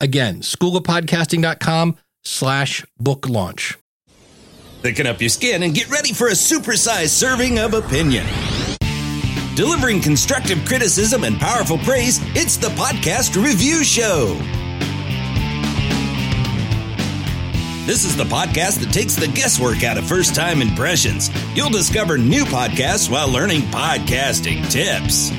Again, schoolofpodcasting.com slash book launch. Thicken up your skin and get ready for a supersized serving of opinion. Delivering constructive criticism and powerful praise, it's the Podcast Review Show. This is the podcast that takes the guesswork out of first time impressions. You'll discover new podcasts while learning podcasting tips.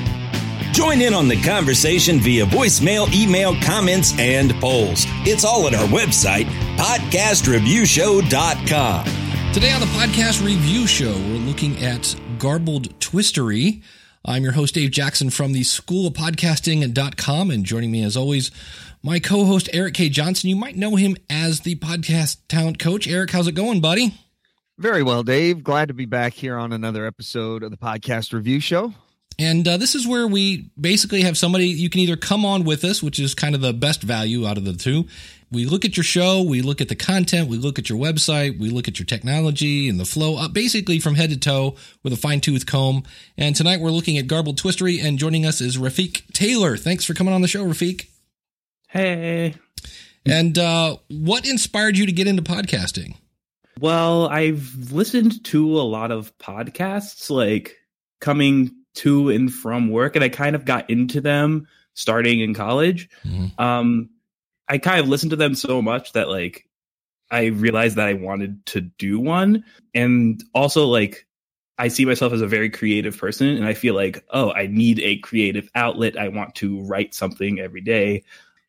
Join in on the conversation via voicemail, email, comments, and polls. It's all at our website, podcastreviewshow.com. Today on the Podcast Review Show, we're looking at garbled twistery. I'm your host, Dave Jackson from the School of Podcasting.com, and joining me as always, my co host, Eric K. Johnson. You might know him as the podcast talent coach. Eric, how's it going, buddy? Very well, Dave. Glad to be back here on another episode of the Podcast Review Show. And uh, this is where we basically have somebody you can either come on with us, which is kind of the best value out of the two. We look at your show, we look at the content, we look at your website, we look at your technology and the flow, uh, basically from head to toe with a fine tooth comb. And tonight we're looking at Garbled Twistery, and joining us is Rafiq Taylor. Thanks for coming on the show, Rafiq. Hey. And uh, what inspired you to get into podcasting? Well, I've listened to a lot of podcasts, like coming to and from work, and I kind of got into them starting in college. Mm-hmm. Um, I kind of listened to them so much that like I realized that I wanted to do one, and also like I see myself as a very creative person, and I feel like oh, I need a creative outlet. I want to write something every day,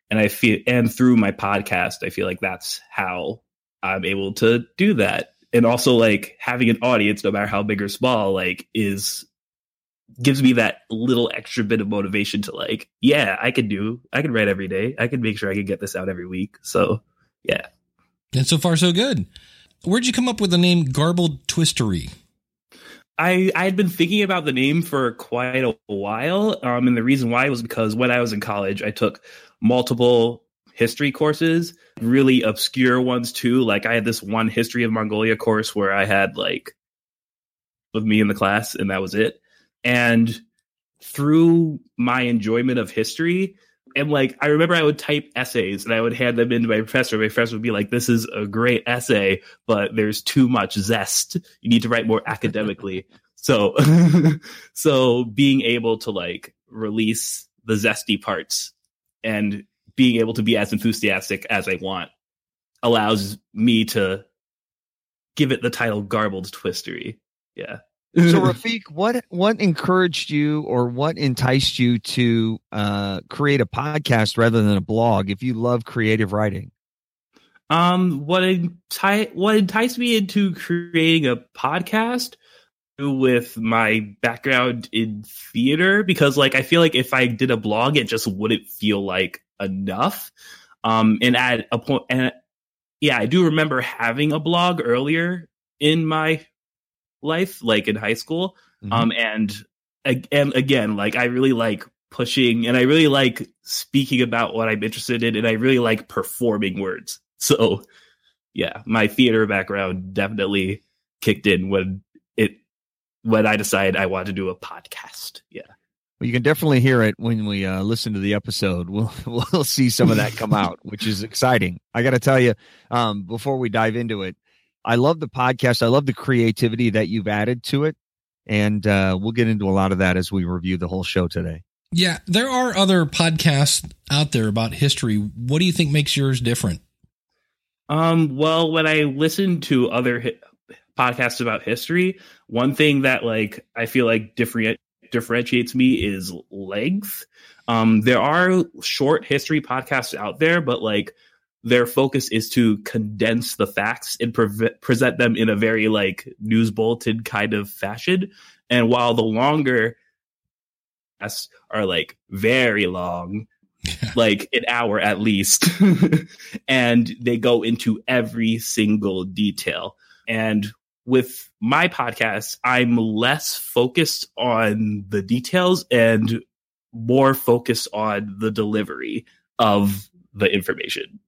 and I feel and through my podcast, I feel like that's how I'm able to do that. And also like having an audience, no matter how big or small, like is gives me that little extra bit of motivation to like, yeah, I can do, I can write every day. I can make sure I can get this out every week. So, yeah. And so far, so good. Where'd you come up with the name Garbled Twistery? I I had been thinking about the name for quite a while, um, and the reason why was because when I was in college, I took multiple history courses, really obscure ones too. Like I had this one history of Mongolia course where I had like with me in the class, and that was it. And through my enjoyment of history, and like I remember I would type essays and I would hand them in to my professor. My professor would be like, This is a great essay, but there's too much zest. You need to write more academically. so so being able to like release the zesty parts and being able to be as enthusiastic as I want allows me to give it the title garbled twistery. Yeah so Rafiq, what what encouraged you or what enticed you to uh, create a podcast rather than a blog if you love creative writing? Um, what enti- what enticed me into creating a podcast with my background in theater because like I feel like if I did a blog, it just wouldn't feel like enough. Um, and at a point, and yeah, I do remember having a blog earlier in my life, like in high school. Mm-hmm. Um, and and again, like I really like pushing, and I really like speaking about what I'm interested in, and I really like performing words. So, yeah, my theater background definitely kicked in when it when I decided I wanted to do a podcast. Yeah. Well, you can definitely hear it when we uh, listen to the episode. We'll we'll see some of that come out, which is exciting. I got to tell you, um, before we dive into it, I love the podcast. I love the creativity that you've added to it. And uh, we'll get into a lot of that as we review the whole show today. Yeah, there are other podcasts out there about history. What do you think makes yours different? Um, well, when I listen to other hi- podcasts about history, one thing that like I feel like different differentiates me is length. Um, there are short history podcasts out there, but like their focus is to condense the facts and pre- present them in a very like news bulletin kind of fashion. And while the longer are like very long, like an hour at least. and they go into every single detail. And with my podcast, I'm less focused on the details and more focused on the delivery of the information.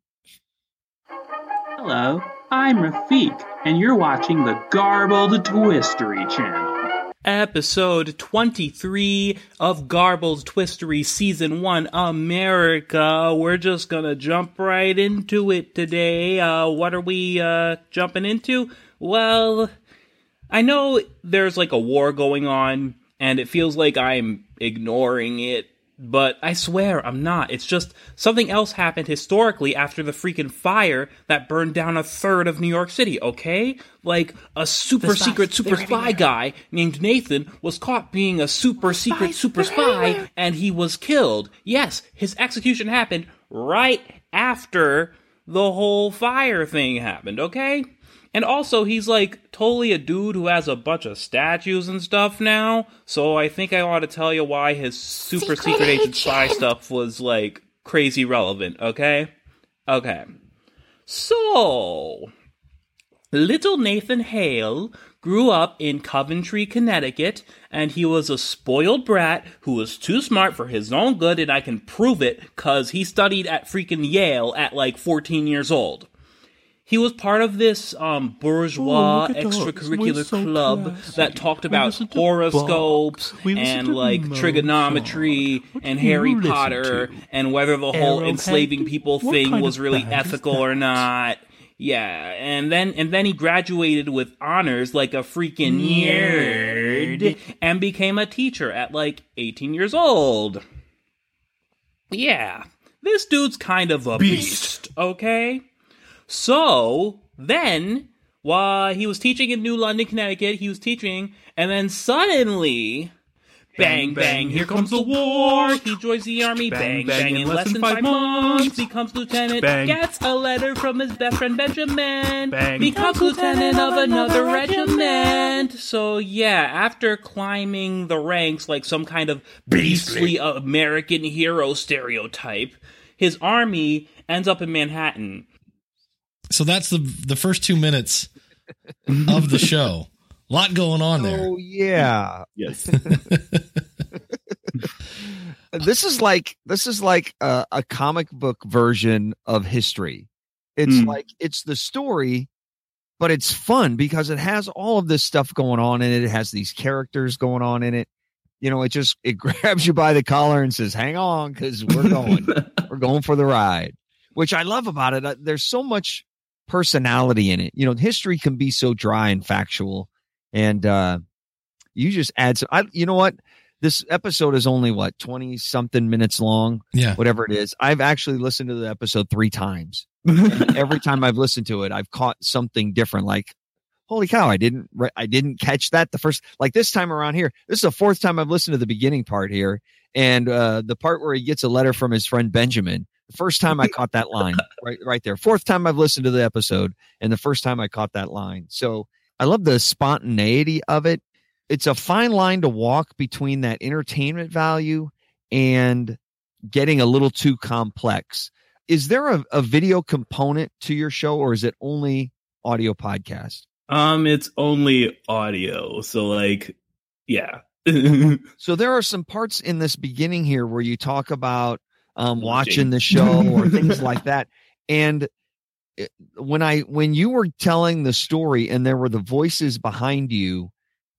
Hello, I'm Rafiq, and you're watching the Garbled Twistery channel. Episode 23 of Garbled Twistery Season 1 America. We're just gonna jump right into it today. Uh, what are we, uh, jumping into? Well, I know there's like a war going on, and it feels like I'm ignoring it but I swear I'm not. It's just something else happened historically after the freaking fire that burned down a third of New York City, okay? Like a super secret super spy guy named Nathan was caught being a super secret super spy and he was killed. Yes, his execution happened right after the whole fire thing happened, okay? And also, he's like totally a dude who has a bunch of statues and stuff now. So I think I ought to tell you why his super secret, secret agent spy stuff was like crazy relevant, okay? Okay. So, little Nathan Hale grew up in Coventry, Connecticut, and he was a spoiled brat who was too smart for his own good, and I can prove it because he studied at freaking Yale at like 14 years old he was part of this um, bourgeois oh, extracurricular so club classy. that talked about horoscopes and like trigonometry and Harry Potter and whether the whole Arrowhead? enslaving people what thing was really ethical or not. Yeah, and then and then he graduated with honors like a freaking nerd, nerd and became a teacher at like 18 years old. Yeah, this dude's kind of a beast, beast okay? So then, while he was teaching in New London, Connecticut, he was teaching, and then suddenly, Bang, bang, bang, here comes the war. He joins the army. Bang, bang, in less than five months. Becomes lieutenant. Bang. Gets a letter from his best friend Benjamin. Bang. Becomes lieutenant of another regiment. So, yeah, after climbing the ranks like some kind of beastly American hero stereotype, his army ends up in Manhattan. So that's the the first two minutes of the show. A lot going on there. Oh yeah. Yes. this is like this is like a, a, comic book version of history. It's mm. like it's the story, but it's fun because it has all of this stuff going on in it. It has these characters going on in it. You know, it just it grabs you by the collar and says, "Hang on, because we're going, we're going for the ride." Which I love about it. Uh, there's so much personality in it. You know, history can be so dry and factual, and uh, you just add some. I, you know what? This episode is only what twenty something minutes long. Yeah, whatever it is. I've actually listened to the episode three times. every time I've listened to it, I've caught something different. Like, holy cow, I didn't, I didn't catch that the first. Like this time around here, this is the fourth time I've listened to the beginning part here, and uh, the part where he gets a letter from his friend Benjamin first time I caught that line right right there. Fourth time I've listened to the episode and the first time I caught that line. So I love the spontaneity of it. It's a fine line to walk between that entertainment value and getting a little too complex. Is there a, a video component to your show or is it only audio podcast? Um, it's only audio. So like, yeah. so there are some parts in this beginning here where you talk about um, watching the show or things like that. And when I when you were telling the story and there were the voices behind you,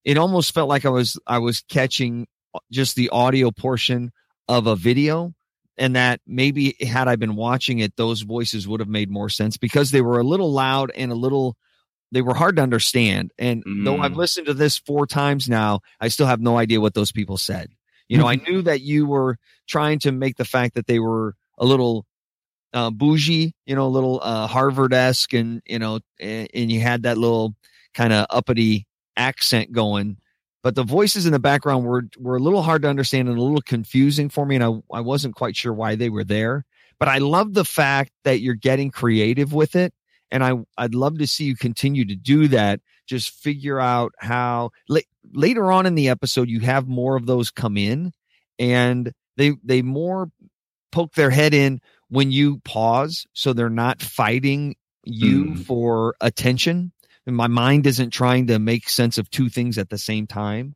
it almost felt like I was I was catching just the audio portion of a video and that maybe had I been watching it, those voices would have made more sense because they were a little loud and a little they were hard to understand. And mm. though I've mm. listened to this four times now, I still have no idea what those people said. You know, I mm-hmm. knew that you were trying to make the fact that they were a little uh, bougie, you know, a little uh, Harvard esque, and you know, and, and you had that little kind of uppity accent going. But the voices in the background were were a little hard to understand and a little confusing for me, and I I wasn't quite sure why they were there. But I love the fact that you're getting creative with it, and I I'd love to see you continue to do that. Just figure out how later on in the episode you have more of those come in and they they more poke their head in when you pause, so they're not fighting you Mm. for attention. And my mind isn't trying to make sense of two things at the same time.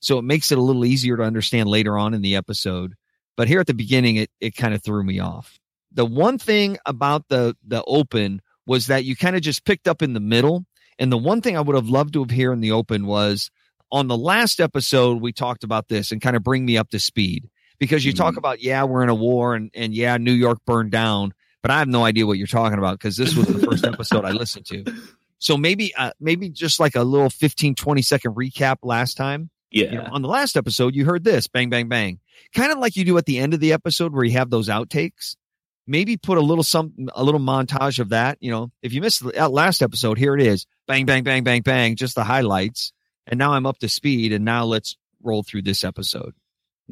So it makes it a little easier to understand later on in the episode. But here at the beginning, it, it kind of threw me off. The one thing about the, the open was that you kind of just picked up in the middle. And the one thing I would have loved to have here in the open was on the last episode, we talked about this and kind of bring me up to speed because you talk Mhm. about, yeah, we're in a war and, and yeah, New York burned down, but I have no idea what you're talking about because this was the first episode I listened to. So maybe, uh, maybe just like a little 15, 20 second recap last time. Yeah. You know, on the last episode, you heard this bang, bang, bang, kind of like you do at the end of the episode where you have those outtakes. Maybe put a little some a little montage of that. You know, if you missed the uh, last episode, here it is: bang, bang, bang, bang, bang, just the highlights. And now I'm up to speed, and now let's roll through this episode.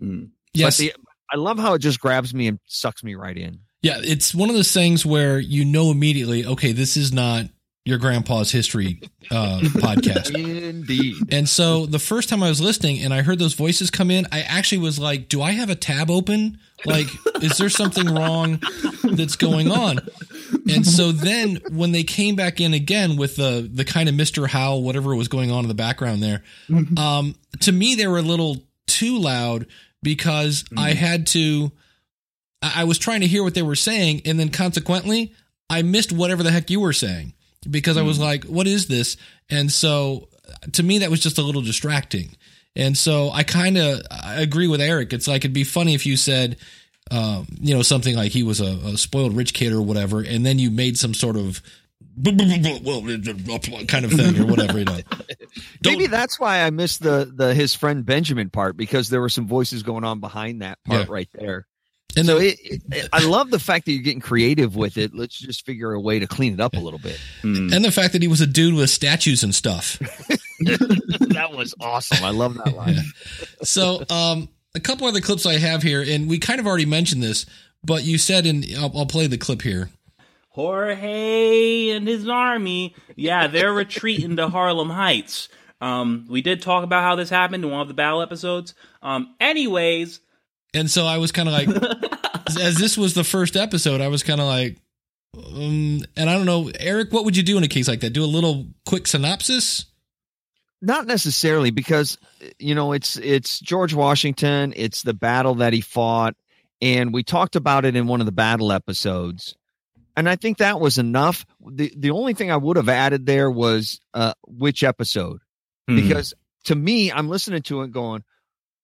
Mm. Yes. But the, I love how it just grabs me and sucks me right in. Yeah, it's one of those things where you know immediately, okay, this is not your grandpa's history uh, podcast. Indeed. And so the first time I was listening and I heard those voices come in, I actually was like, do I have a tab open? Like, is there something wrong that's going on? And so then when they came back in again with the the kind of Mr. Howl, whatever was going on in the background there, um, to me they were a little too loud because I had to I was trying to hear what they were saying, and then consequently, I missed whatever the heck you were saying because I was like, "What is this?" And so, to me, that was just a little distracting. And so, I kind of agree with Eric. It's like it'd be funny if you said, um, you know, something like he was a, a spoiled rich kid or whatever, and then you made some sort of kind of thing or whatever. You know, Maybe that's why I missed the the his friend Benjamin part because there were some voices going on behind that part Yeah. right there. And so the- it, it, I love the fact that you're getting creative with it. Let's just figure a way to clean it up a little bit. Mm. and the fact that he was a dude with statues and stuff. that was awesome. I love that line. so um a couple other clips i have here and we kind of already mentioned this but you said and i'll, I'll play the clip here Jorge and his army, yeah, they're retreating to Harlem Heights. Um, we did talk about how this happened in one of the battle episodes. Um, anyways, and so i was kind of like as this was the first episode i was kind of like um and i don't know eric what would you do in a case like that do a little quick synopsis Not necessarily because you know it's it's George Washington. It's the battle that he fought, and we talked about it in one of the battle episodes. And I think that was enough. the The only thing I would have added there was uh, which episode. Hmm. because to me, I'm listening to it going,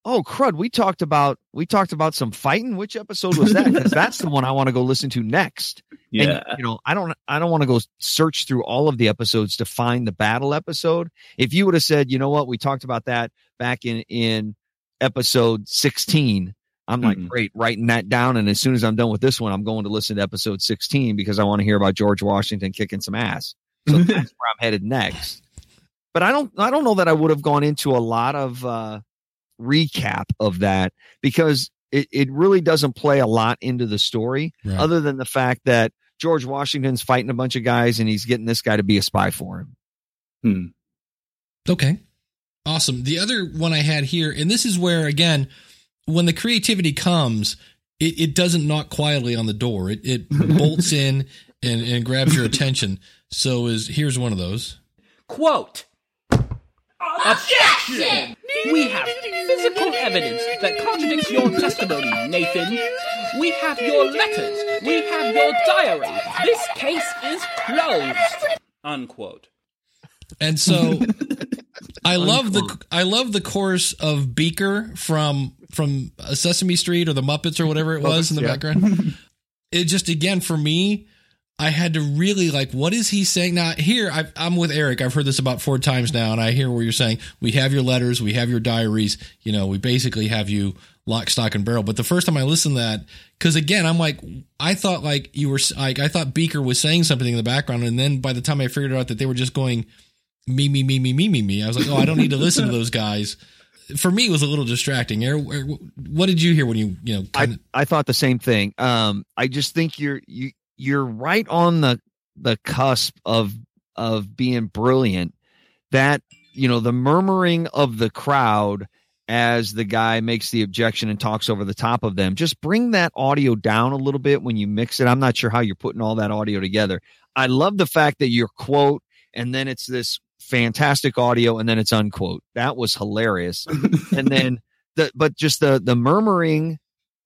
"Oh crud, we talked about we talked about some fighting. Which episode was that? Because that's the one I want to go listen to next." yeah. And, you know, I don't I don't want to go search through all of the episodes to find the battle episode. If you would have said, "You know what, we talked about that back in in episode 16." I'm like, Mhm. great, writing that down. And as soon as I'm done with this one, I'm going to listen to episode 16 because I want to hear about George Washington kicking some ass. So that's where I'm headed next. But I don't I don't know that I would have gone into a lot of uh recap of that because it, it really doesn't play a lot into the story Right. other than the fact that George Washington's fighting a bunch of guys and he's getting this guy to be a spy for him. Hmm. Okay. Awesome. The other one I had here, and this is where, again, when the creativity comes, it, it doesn't knock quietly on the door. It, it bolts in and, and grabs your attention. So is here's one of those. quote. Objection! We have physical evidence that contradicts your testimony, Nathan. We have your letters. We have your diary. This case is closed. Unquote. And so I love the I love the chorus of Beaker from from Sesame Street or the Muppets or whatever it was in the yeah. background. It just again for me, I had to really like, what is he saying? Now here I, I'm with Eric. I've heard this about four times now, and I hear where you're saying we have your letters, we have your diaries. You know, we basically have you lock, stock, and barrel. But the first time I listened to that, because again, I'm like, I thought like you were like I thought Beaker was saying something in the background, and then by the time I figured out that they were just going me, me, me, me, me, me, me. I was like, oh, I don't need to listen to those guys. For me, it was a little distracting. Eric, What did you hear when you, you know, kind of, I thought the same thing. Um, I just think you're you you're right on the the cusp of of being brilliant. That you know the murmuring of the crowd as the guy makes the objection and talks over the top of them. Just bring that audio down a little bit when you mix it. I'm not sure how you're putting all that audio together. I love the fact that your quote and then it's this fantastic audio and then it's unquote. That was hilarious. and then the but just the the murmuring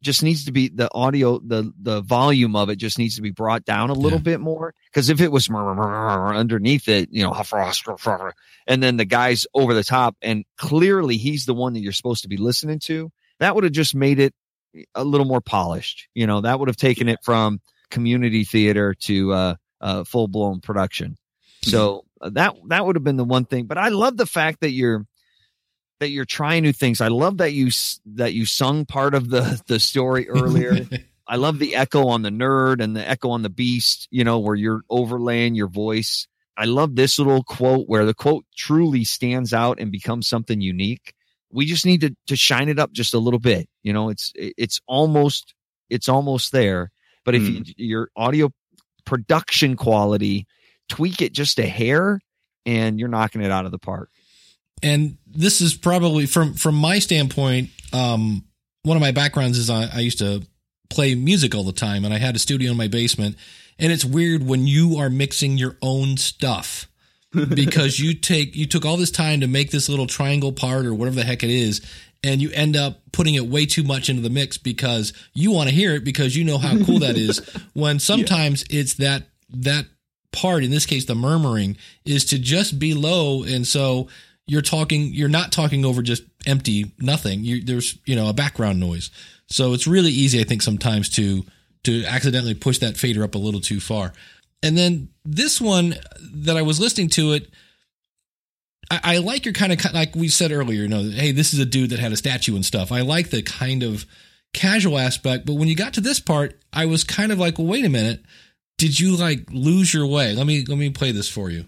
just needs to be the audio the the volume of it just needs to be brought down a little Yeah. bit more. Because if it was underneath it you know and then the guys over the top and clearly he's the one that you're supposed to be listening to that would have just made it a little more polished you know? That would have taken it from community theater to uh, uh full blown production so that that would have been the one thing but i love the fact that you're that you're trying new things. I love that you that you sung part of the the story earlier. I love the echo on the nerd and the echo on the beast, you know, where you're overlaying your voice. I love this little quote where the quote truly stands out and becomes something unique. We just need to to shine it up just a little bit. You know, it's it's almost it's almost there. But if hmm. you, your audio production quality, tweak it just a hair and you're knocking it out of the park. And this is probably from from my standpoint um one of my backgrounds is I, I used to play music all the time and i had a studio in my basement. And it's weird when you are mixing your own stuff because you take you took all this time to make this little triangle part or whatever the heck it is and you end up putting it way too much into the mix because you want to hear it because you know how cool that is when sometimes it's that that part in this case the murmuring is to just be low. And so you're talking you're not talking over just empty nothing. You there's you know a background noise. So it's really easy i think sometimes to to accidentally push that fader up a little too far. And then this one that i was listening to it i, I like your kind of like we said earlier you know hey this is a dude that had a statue and stuff. I like the kind of casual aspect but when you got to this part i was kind of like well wait a minute. Did you like lose your way? Let me let me play this for you.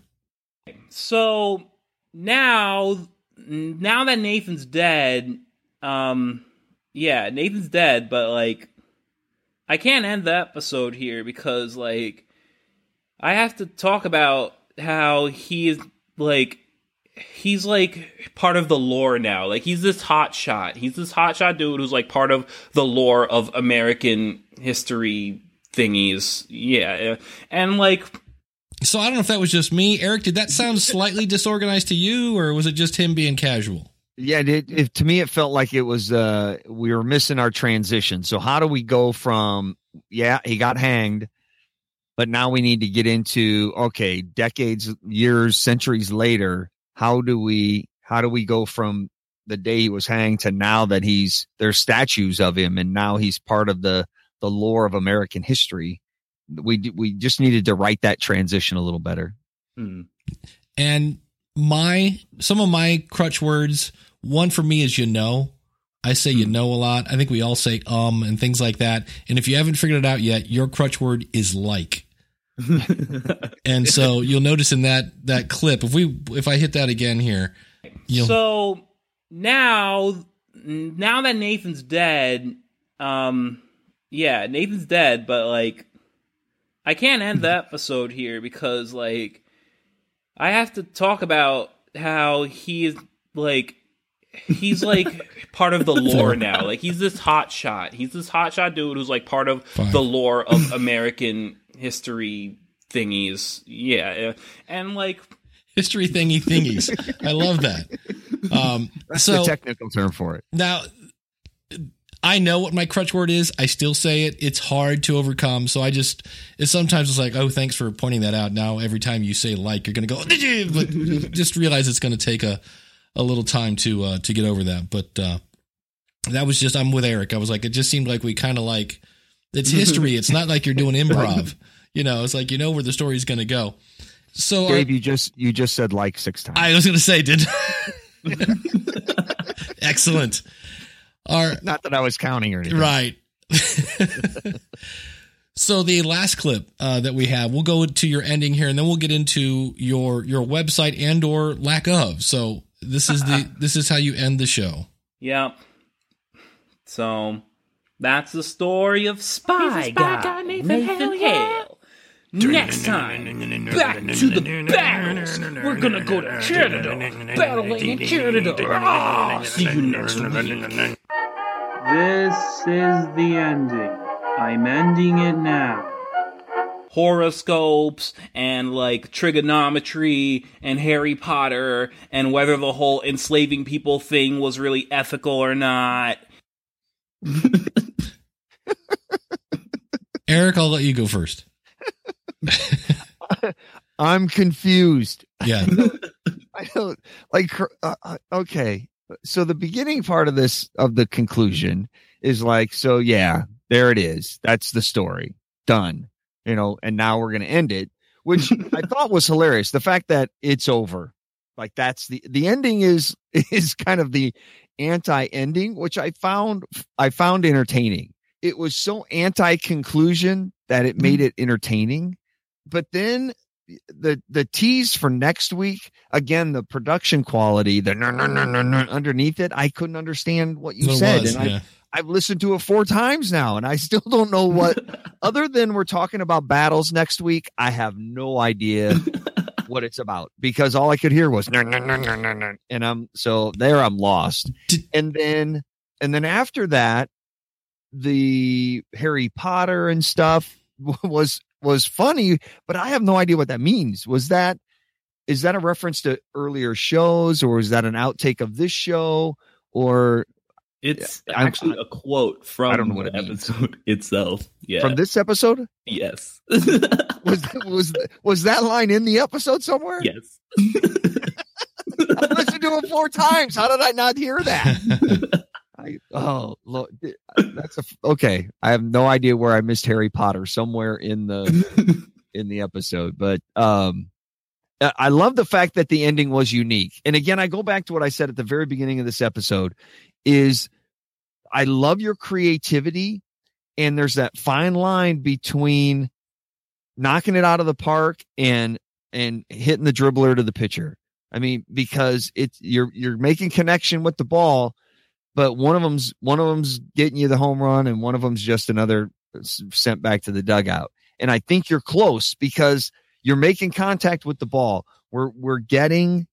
So now, now that Nathan's dead, um, yeah, Nathan's dead, but like, I can't end the episode here because like, I have to talk about how he is like, he's like part of the lore now. Like, he's this hot shot. He's this hot shot dude who's like part of the lore of American history thingies. Yeah, and like. So I don't know if that was just me, Eric. Did that sound slightly disorganized to you, or was it just him being casual? Yeah, it, it, to me, it felt like it was uh, we were missing our transition. So how do we go from yeah, he got hanged, but now we need to get into okay, decades, years, centuries later. How do we how do we go from the day he was hanged to now that he's there's statues of him and now he's part of the the lore of American history? We we just needed to write that transition a little better. Hmm. And my some of my crutch words, one for me is you know. I say you know a lot. I think we all say um and things like that. And if you haven't figured it out yet, your crutch word is like. And so you'll notice in that that clip, if we if I hit that again here, you'll so now now that Nathan's dead, um yeah, Nathan's dead, but like I can't end the episode here because like I have to talk about how he is like he's like part of the lore now. Like he's this hot shot. He's this hot shot dude who's like part of Fine. the lore of American history thingies. Yeah. And like history thingy thingies. I love that. Um That's so the technical term for it. Now, I know what my crutch word is. I still say it. It's hard to overcome. So I just, it's sometimes it's like, oh, thanks for pointing that out. Now, every time you say like, you're going to go, did you? But just realize it's going to take a, a little time to, uh, to get over that. But, uh, that was just, I'm with Eric. I was like, it just seemed like we kind of like, it's history. it's not like you're doing improv. You know, it's like, you know where the story's going to go. So our- Dave, you just you just said like six times. I was going to say, did, excellent. Our, Not that I was counting or anything. Right. so the last clip uh, that we have, we'll go to your ending here, and then we'll get into your your website and or lack of. So this is the this is how you end the show. Yep. So that's the story of Spy, He's a spy Guy, guy, Nathan Nathan Hale, yeah. Hale. Next time, back to the battles. We're gonna go to Canada, battling in Canada. Ah, see you next week. This is the ending. I'm ending it now. horoscopes and like trigonometry and Harry Potter and whether the whole enslaving people thing was really ethical or not. Eric, I'll let you go first. I'm confused. Yeah. I don't like. Uh, uh, okay, so the beginning part of this of the conclusion is like, so yeah, there it is. That's the story. Done. You know, and now we're gonna end it, which I thought was hilarious. The fact that it's over, like that's the the ending is is kind of the anti-ending, which I found I found entertaining. It was so anti-conclusion that it made it entertaining. But then the the tease for next week again the production quality the no, no, no, no, no, underneath it i couldn't understand what you it said was, and yeah. I, i've listened to it four times now and i still don't know what other than we're talking about battles next week i have no idea what it's about because all i could hear was no, no, no, no, no, no. and i'm so there i'm lost and then and then after that the harry potter and stuff was was funny but I have no idea what that means. Was that is that a reference to earlier shows, or is that an outtake of this show, or It's I'm- actually a quote from I don't know what the it means. episode itself. Yeah. from this episode? yes. Was was was that line in the episode somewhere? yes. I listened to it four times. How did I not hear that? I, oh, lo- that's a okay. I have no idea where I missed Harry Potter somewhere in the in the episode, but um, I I love the fact that the ending was unique. And again, I go back to what I said at the very beginning of this episode: is I love your creativity, and there's that fine line between knocking it out of the park and and hitting the dribbler to the pitcher. I mean, because it's you're you're making connection with the ball, but one of them's one of them's getting you the home run, and one of them's just another sent back to the dugout. And I think you're close because you're making contact with the ball. We're we're getting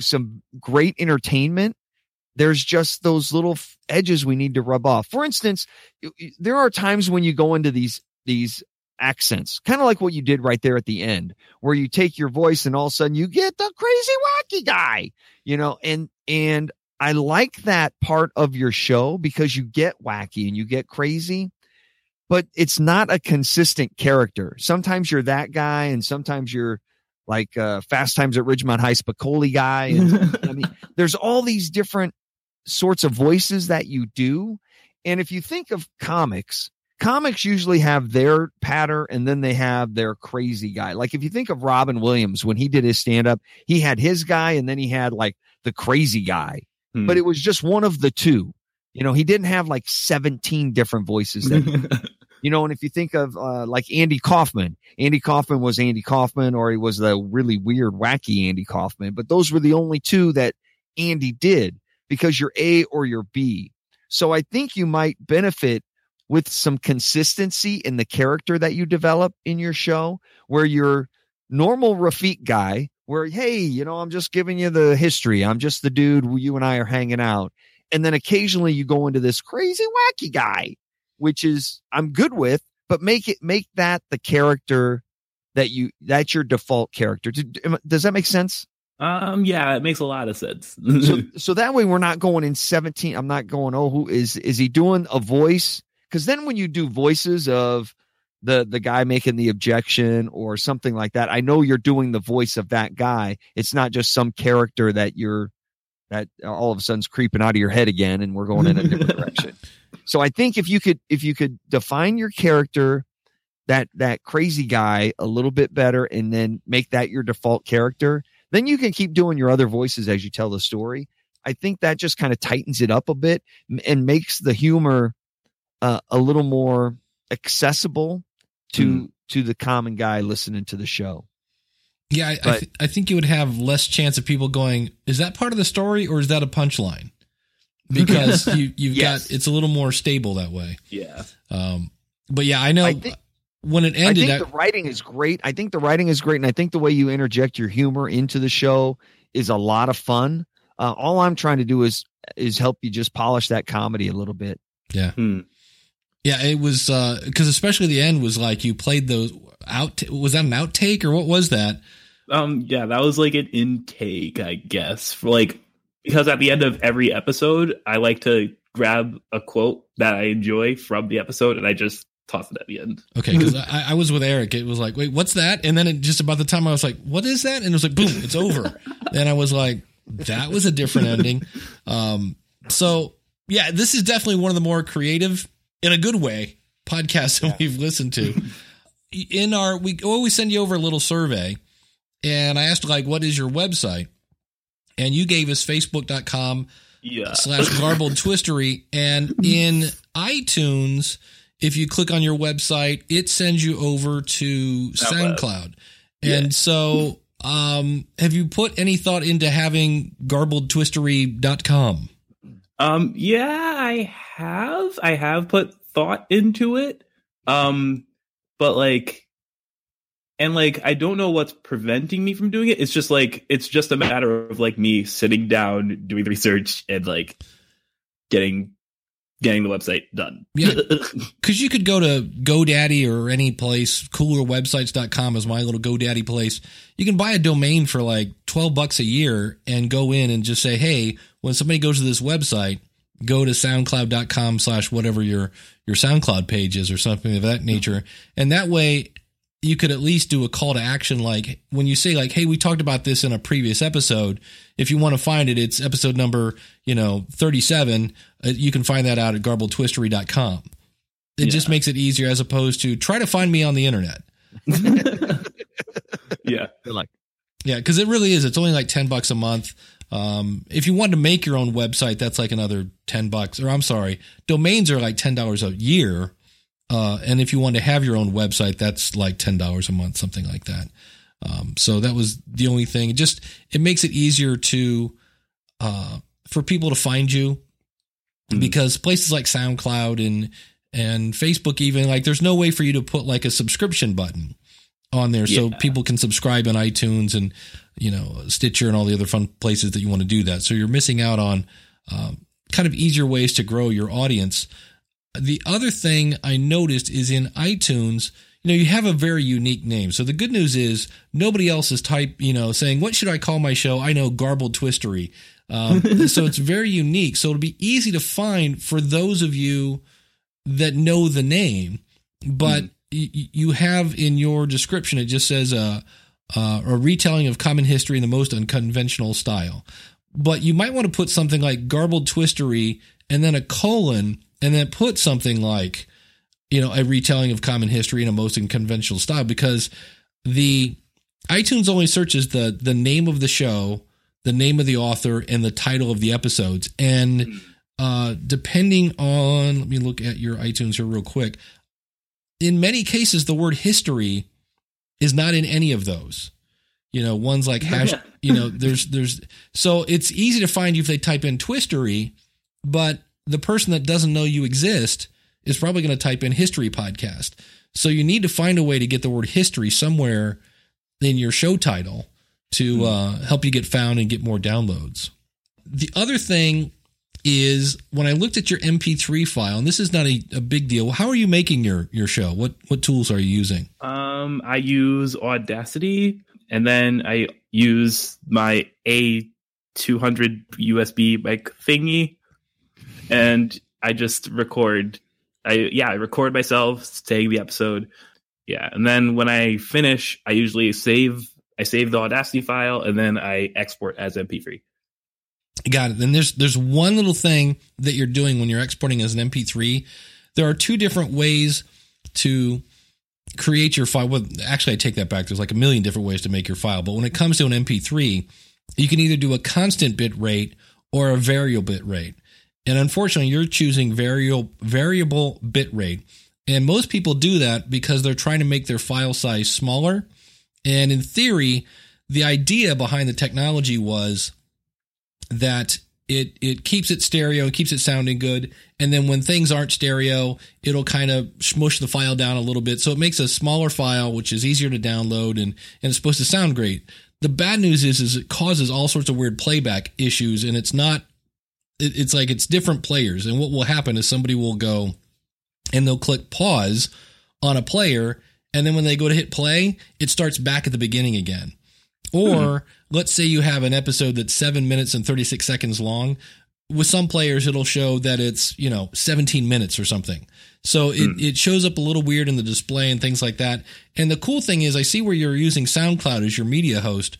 some great entertainment. There's just those little edges we need to rub off. For instance, there are times when you go into these these accents, kind of like what you did right there at the end, where you take your voice and all of a sudden you get the crazy wacky guy, you know, and and I like that part of your show because you get wacky and you get crazy, but it's not a consistent character. Sometimes you're that guy, and sometimes you're like uh, Fast Times at Ridgemont High Spicoli guy. And, I mean, there's all these different sorts of voices that you do. And if you think of comics, comics usually have their patter and then they have their crazy guy. Like if you think of Robin Williams, when he did his stand up, he had his guy and then he had like the crazy guy, Hmm. but it was just one of the two. You know, he didn't have like 17 different voices that you know, and if you think of uh, like Andy Kaufman, Andy Kaufman was Andy Kaufman, or he was the really weird, wacky Andy Kaufman. But those were the only two that Andy did because you're A or you're B. So I think you might benefit with some consistency in the character that you develop in your show, where you're normal Rafiq guy, where hey, you know, I'm just giving you the history. I'm just the dude you and I are hanging out. And then occasionally you go into this crazy wacky guy which is I'm good with, but make it make that the character that you that's your default character. Does that make sense? um. Yeah, it makes a lot of sense. So so that way we're not going in 17. I'm not going, oh, who is is he doing a voice? Because then when you do voices of the the guy making the objection or something like that, I know you're doing the voice of that guy. It's not just some character that you're that all of a sudden's creeping out of your head again and we're going in a different direction. So I think if you could if you could define your character that that crazy guy a little bit better and then make that your default character, then you can keep doing your other voices as you tell the story. I think that just kind of tightens it up a bit and makes the humor uh, a little more accessible to Mm. to the common guy listening to the show. Yeah, I, I, th- I think you would have less chance of people going, "Is that part of the story or is that a punchline?" Because you you've Yes. got it's a little more stable that way. yeah. Um, but yeah, I know. I think- when it I ended, think I- the writing is great. I think the writing is great, and I think the way you interject your humor into the show is a lot of fun. Uh, all I'm trying to do is is help you just polish that comedy a little bit. Hmm. Yeah, it was because especially the end was like you played those out. Was that an outtake or what was that? Um, yeah, that was like an intake, I guess, for like because at the end of every episode, I like to grab a quote that I enjoy from the episode, and I just toss it at the end. Okay, because I, I was with Eric. It was like, wait, what's that? And then it, just about the time I was like, what is that? And it was like, boom, it's over. then I was like, that was a different ending. Um, so yeah, this is definitely one of the more creative, in a good way, podcasts that we've listened to. In our, we always send you over a little survey, and I asked like, what is your website? And you gave us facebook.com Yeah, slash garbled twistery. And in iTunes, if you click on your website, it sends you over to SoundCloud. SoundCloud. And so, um, have you put any thought into having garbledtwistery.com? Um, yeah, I have. I have put thought into it. Um, but like, and like, I don't know what's preventing me from doing it. It's just like, it's just a matter of like me sitting down, doing the research, and like getting getting the website done. Yeah. Because you could go to GoDaddy or any place, coolerwebsites.com is my little GoDaddy place. You can buy a domain for like 12 bucks a year and go in and just say, hey, when somebody goes to this website, go to soundcloud.com slash whatever your, your SoundCloud page is or something of that nature. And that way you could at least do a call to action. Like when you say like hey we talked about this in a previous episode. If you want to find it it's episode number you know 37 uh, you can find that out at garbledtwistery.com it just makes it easier as opposed to try to find me on the internet. Yeah. Like, yeah because it really is. It's only like 10 bucks a month um, if you want to make your own website that's like another 10 bucks or i'm sorry domains are like $10 a year uh, and if you want to have your own website, that's like ten dollars a month, something like that. Um, so that was the only thing. It just it makes it easier to uh, for people to find you Mhm. because places like SoundCloud and and Facebook even like there's no way for you to put like a subscription button on there so people can subscribe on iTunes and you know Stitcher and all the other fun places that you want to do that. So you're missing out on um, kind of easier ways to grow your audience. The other thing I noticed is in iTunes, you know, you have a very unique name. So the good news is nobody else is type, you know, saying, what should I call my show? I know garbled twistery. Um, so it's very unique. So it'll be easy to find for those of you that know the name, but y- you have in your description, it just says, uh, uh, a retelling of common history in the most unconventional style. But you might want to put something like garbled twistery and then a colon and then put something like, you know, a retelling of common history in a most unconventional style because the iTunes only searches the the name of the show, the name of the author, and the title of the episodes. And uh, depending on, let me look at your iTunes here real quick. In many cases, the word history is not in any of those. You know, one's like hash. You know, there's there's so it's easy to find you if they type in twistery, but the person that doesn't know you exist is probably going to type in history podcast. So you need to find a way to get the word history somewhere in your show title to uh, help you get found and get more downloads. The other thing is when I looked at your MP3 file, and this is not a, a big deal. How are you making your your show? What what tools are you using? Um, I use Audacity, and then I use my A two hundred USB mic thingy, and I just record. I yeah, I record myself saying the episode. Yeah, and then when I finish, I usually save. I save the Audacity file, and then I export as MP3. Got it. Then there's there's one little thing that you're doing when you're exporting as an MP3. There are two different ways to create your file. Well, actually, I take that back. There's like a million different ways to make your file. But when it comes to an MP3, you can either do a constant bit rate or a variable bit rate. And unfortunately, you're choosing variable variable bit rate. And most people do that because they're trying to make their file size smaller. And in theory, the idea behind the technology was that it it keeps it stereo, keeps it sounding good, and then when things aren't stereo, it'll kind of smush the file down a little bit, so it makes a smaller file, which is easier to download, and and it's supposed to sound great. The bad news is, is it causes all sorts of weird playback issues, and it's not. It, it's like it's different players, and what will happen is somebody will go, and they'll click pause on a player, and then when they go to hit play, it starts back at the beginning again. Or let's say you have an episode that's seven minutes and 36 seconds long. With some players, it'll show that it's, you know, 17 minutes or something. So it, it shows up a little weird in the display and things like that. And the cool thing is, I see where you're using SoundCloud as your media host.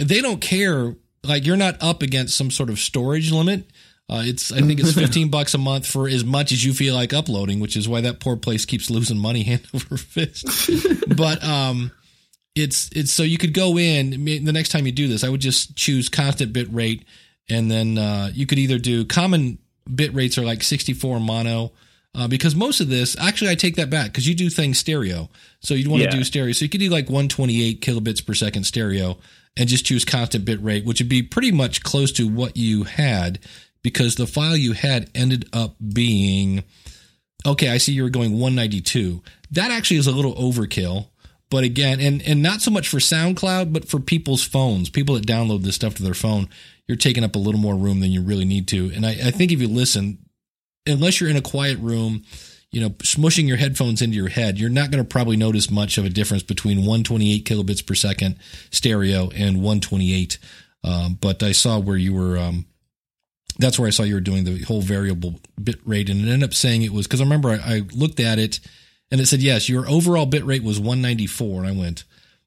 They don't care. Like you're not up against some sort of storage limit. Uh, it's I think it's 15 bucks a month for as much as you feel like uploading, which is why that poor place keeps losing money hand over fist. but um, it's it's so you could go in the next time you do this. I would just choose constant bit rate, and then uh, you could either do common bit rates are like 64 mono. Uh, because most of this, actually, I take that back because you do things stereo. So you'd want to Yeah. do stereo. So you could do like 128 kilobits per second stereo and just choose constant bit rate, which would be pretty much close to what you had because the file you had ended up being okay, I see you were going 192. That actually is a little overkill. But again, and and not so much for SoundCloud, but for people's phones, people that download this stuff to their phone, you're taking up a little more room than you really need to. And I, I think if you listen, unless you're in a quiet room, you know, smushing your headphones into your head, you're not going to probably notice much of a difference between 128 kilobits per second stereo and 128. Um, but I saw where you were. Um, that's where I saw you were doing the whole variable bit rate, and it ended up saying it was because I remember I, I looked at it and it said yes, your overall bit rate was 194, and I went,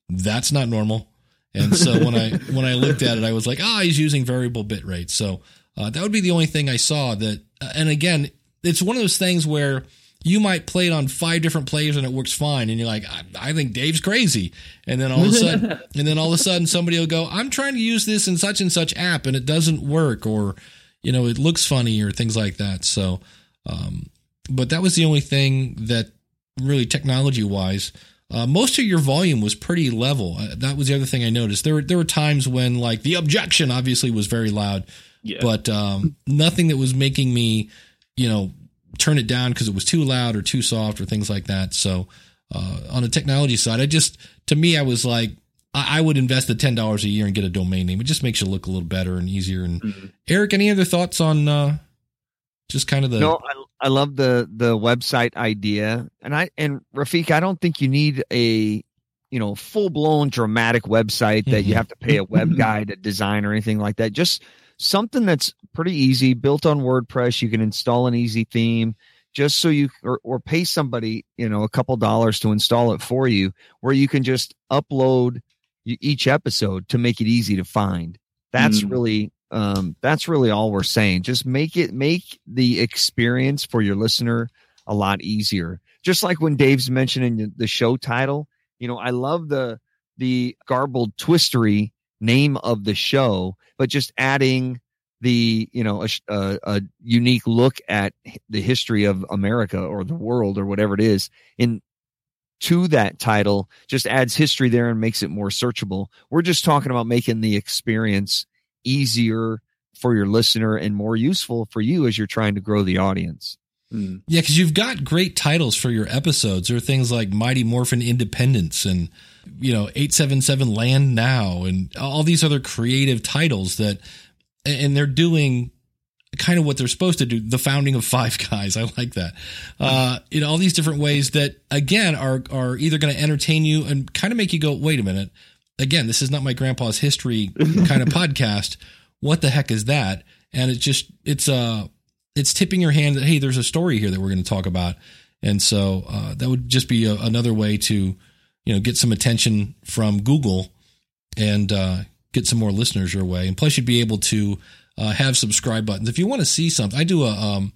that's not normal. And so when I when I looked at it, I was like, ah, he's using variable bit rate. So uh, that would be the only thing I saw that. Uh, and again, it's one of those things where you might play it on five different players and it works fine, and you're like, I, I think Dave's crazy. And then all of a sudden, and then all of a sudden, somebody will go, I'm trying to use this in such and such app, and it doesn't work, or you know, it looks funny, or things like that. So, um, but that was the only thing that really technology wise. Uh, most of your volume was pretty level. Uh, that was the other thing I noticed. There were there were times when like the objection obviously was very loud, Yeah. but um, nothing that was making me, you know, turn it down because it was too loud or too soft or things like that. So uh, on the technology side, I just to me I was like I, I would invest the ten dollars a year and get a domain name. It just makes you look a little better and easier. And Mhm. Eric, any other thoughts on uh, just kind of the No, I, I love the the website idea, and I and Rafiq, I don't think you need a you know full blown dramatic website that you Mhm. have to pay a web guy to design or anything like that. Just something that's pretty easy, built on WordPress. You can install an easy theme, just so you or, or pay somebody you know a couple dollars to install it for you, where you can just upload each episode to make it easy to find. That's Mm. really um, that's really all we're saying. Just make it make the experience for your listener a lot easier. Just like when Dave's mentioning the show title, you know, I love the the garbled twistery name of the show, but just adding the you know a, a, a unique look at the history of America or the world or whatever it is in to that title just adds history there and makes it more searchable. We're just talking about making the experience easier for your listener and more useful for you as you're trying to grow the audience. Mm. Yeah, because you've got great titles for your episodes. There are things like Mighty Morphin Independence and, you know, 877 Land Now and all these other creative titles that, and they're doing kind of what they're supposed to do the founding of Five Guys. I like that. Uh, in all these different ways that, again, are, are either going to entertain you and kind of make you go, wait a minute. Again, this is not my grandpa's history kind of podcast. What the heck is that? And it's just, it's, uh, it's tipping your hand that hey, there's a story here that we're going to talk about, and so uh, that would just be a, another way to, you know, get some attention from Google and uh, get some more listeners your way. And plus, you'd be able to uh, have subscribe buttons if you want to see something. I do a, um,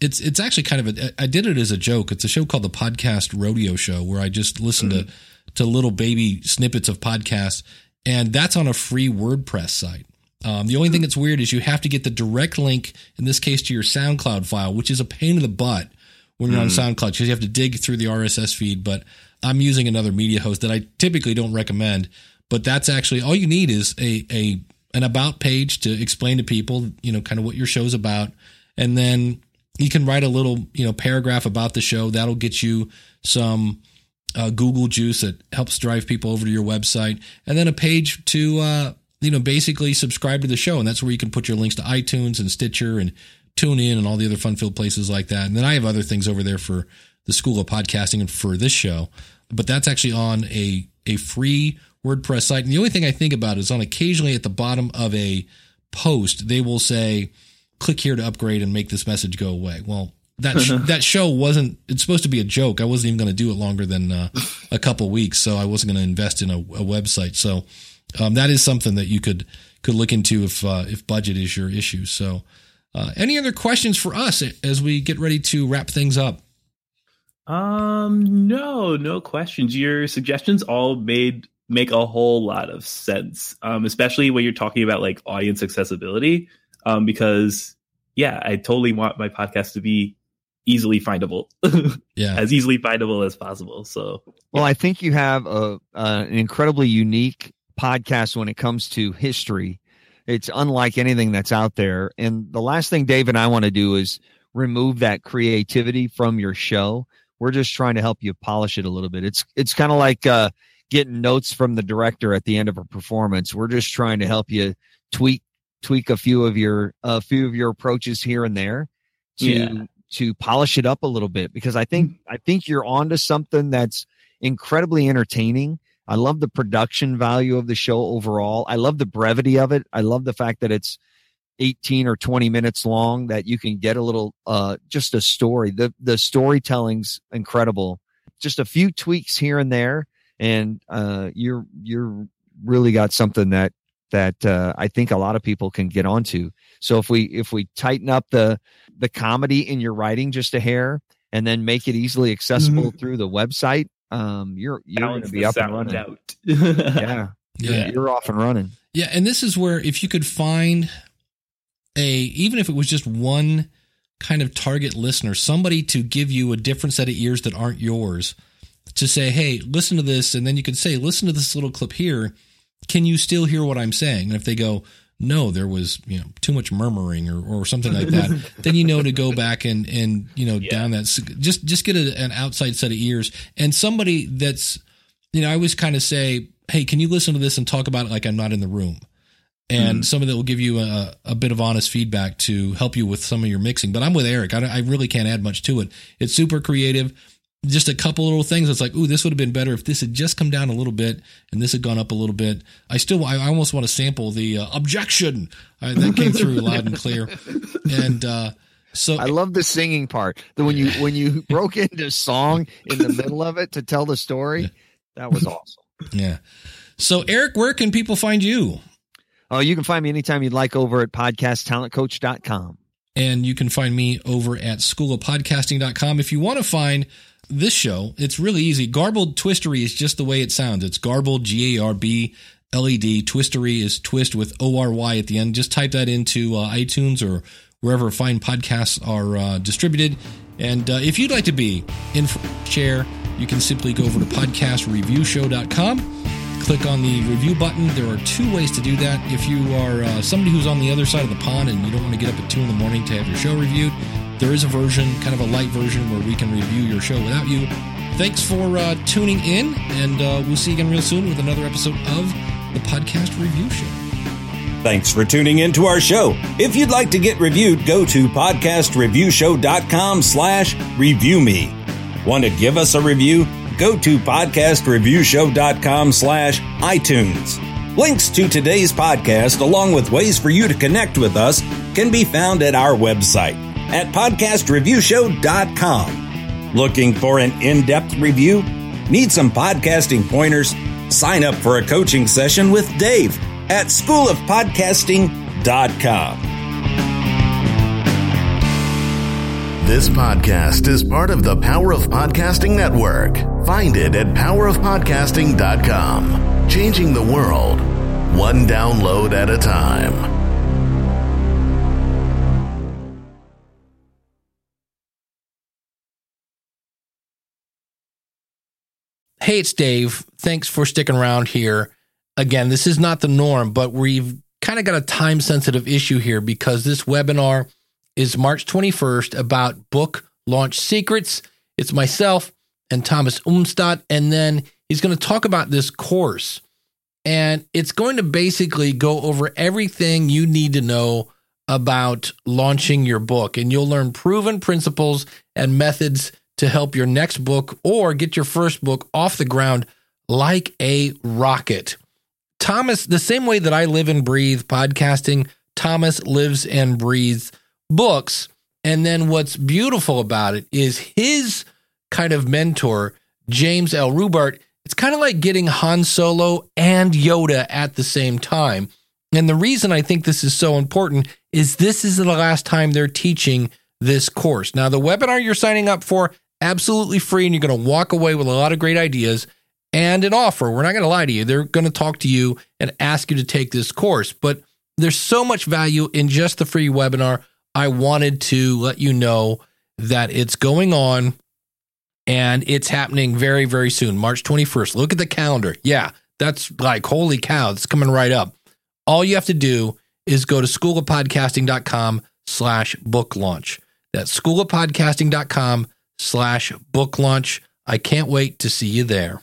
it's it's actually kind of a. I did it as a joke. It's a show called the Podcast Rodeo Show where I just listen to to little baby snippets of podcasts, and that's on a free WordPress site. Um, the only thing that's weird is you have to get the direct link, in this case, to your SoundCloud file, which is a pain in the butt when you're on SoundCloud because you have to dig through the RSS feed. But I'm using another media host that I typically don't recommend. But that's actually all you need is a a an about page to explain to people, you know, kind of what your show's about. And then you can write a little, you know, paragraph about the show. That'll get you some uh, Google juice that helps drive people over to your website. And then a page to, uh, you know, basically subscribe to the show. And that's where you can put your links to iTunes and Stitcher and tune in and all the other fun filled places like that. And then I have other things over there for the School of Podcasting and for this show. But that's actually on a, a free WordPress site. And the only thing I think about is on occasionally at the bottom of a post, they will say, click here to upgrade and make this message go away. Well, that sh- that show wasn't it's supposed to be a joke. I wasn't even going to do it longer than uh, a couple weeks, so I wasn't going to invest in a, a website. So um, that is something that you could could look into if uh, if budget is your issue. So uh, any other questions for us as we get ready to wrap things up? Um, no, no questions. Your suggestions all made make a whole lot of sense. Um, especially when you're talking about like audience accessibility. Um, because yeah, I totally want my podcast to be easily findable. Yeah. as easily findable as possible. So Well, I think you have a, uh, an incredibly unique podcast when it comes to history. It's unlike anything that's out there. And the last thing Dave and I want to do is remove that creativity from your show. We're just trying to help you polish it a little bit. It's it's kind of like uh, getting notes from the director at the end of a performance. We're just trying to help you tweak tweak a few of your a few of your approaches here and there to Yeah. To polish it up a little bit because I think I think you're onto something that's incredibly entertaining. I love the production value of the show overall. I love the brevity of it. I love the fact that it's 18 or 20 minutes long that you can get a little uh just a story. The the storytelling's incredible. Just a few tweaks here and there and uh you're you're really got something that that uh, I think a lot of people can get onto. So if we if we tighten up the the comedy in your writing just a hair and then make it easily accessible through the website, um, you're you're going to be up and running. out. Yeah, Yeah. you're off and running. Yeah, and this is where if you could find a even if it was just one kind of target listener, somebody to give you a different set of ears that aren't yours, to say, "Hey, listen to this," and then you could say, "Listen to this little clip here. Can you still hear what I'm saying?" And if they go, "No, there was you know too much murmuring or or something like that," then you know to go back and and you know down that just just get a, an outside set of ears and somebody that's you know I always kind of say, "Hey, can you listen to this and talk about it like I'm not in the room?" and mm-hmm. somebody that will give you a, a bit of honest feedback to help you with some of your mixing. But I'm with Eric. I, I really can't add much to it. It's super creative. Just a couple little things. It's like, ooh, this would have been better if this had just come down a little bit and this had gone up a little bit. I still, I, I almost want to sample the uh, objection uh, that came through loud and clear. And uh, so I love the singing part. The when you when you broke into song in the middle of it to tell the story, that was awesome. yeah. So Eric, where can people find you? Oh, you can find me anytime you'd like over at podcasttalentcoach.com. and you can find me over at school of schoolofpodcasting.com. If you want to find this show, it's really easy. Garbled Twistery is just the way it sounds. It's garbled, G A R B L E D. Twistery is twist with O R Y at the end. Just type that into uh, iTunes or wherever fine podcasts are uh, distributed. And uh, if you'd like to be in share, you can simply go over to podcastreviewshow.com click on the review button. There are two ways to do that. If you are uh, somebody who's on the other side of the pond and you don't want to get up at 2 in the morning to have your show reviewed, there is a version, kind of a light version, where we can your show without you. Thanks for uh, tuning in, and uh, we'll see you again real soon with another episode of the Podcast Review Show. Thanks for tuning in to our show. If you'd like to get reviewed, go to podcastreviewshow.com slash review me. Want to give us a review? Go to podcastreviewshow.com slash iTunes. Links to today's podcast, along with ways for you to connect with us, can be found at our website at podcastreviewshow.com. Looking for an in-depth review? Need some podcasting pointers? Sign up for a coaching session with Dave at schoolofpodcasting.com. This podcast is part of the Power of Podcasting Network. Find it at powerofpodcasting.com. Changing the world, one download at a time. Hey, it's Dave. Thanks for sticking around here. Again, this is not the norm, but we've kind of got a time sensitive issue here because this webinar is March 21st about book launch secrets. It's myself and Thomas Umstattd. And then he's going to talk about this course. And it's going to basically go over everything you need to know about launching your book. And you'll learn proven principles and methods to help your next book or get your first book off the ground like a rocket. Thomas, the same way that I live and breathe podcasting, Thomas lives and breathes books. And then what's beautiful about it is his kind of mentor, James L. Rubart. It's kind of like getting Han Solo and Yoda at the same time. And the reason I think this is so important is this is the last time they're teaching this course. Now, the webinar you're signing up for, absolutely free, and you're going to walk away with a lot of great ideas and an offer. We're not going to lie to you. They're going to talk to you and ask you to take this course. But there's so much value in just the free webinar. I wanted to let you know that it's going on and it's happening very, very soon, March 21st. Look at the calendar. Yeah, that's like, holy cow, it's coming right up. All you have to do is go to schoolofpodcasting.com slash book launch. That's schoolofpodcasting.com slash book launch. I can't wait to see you there.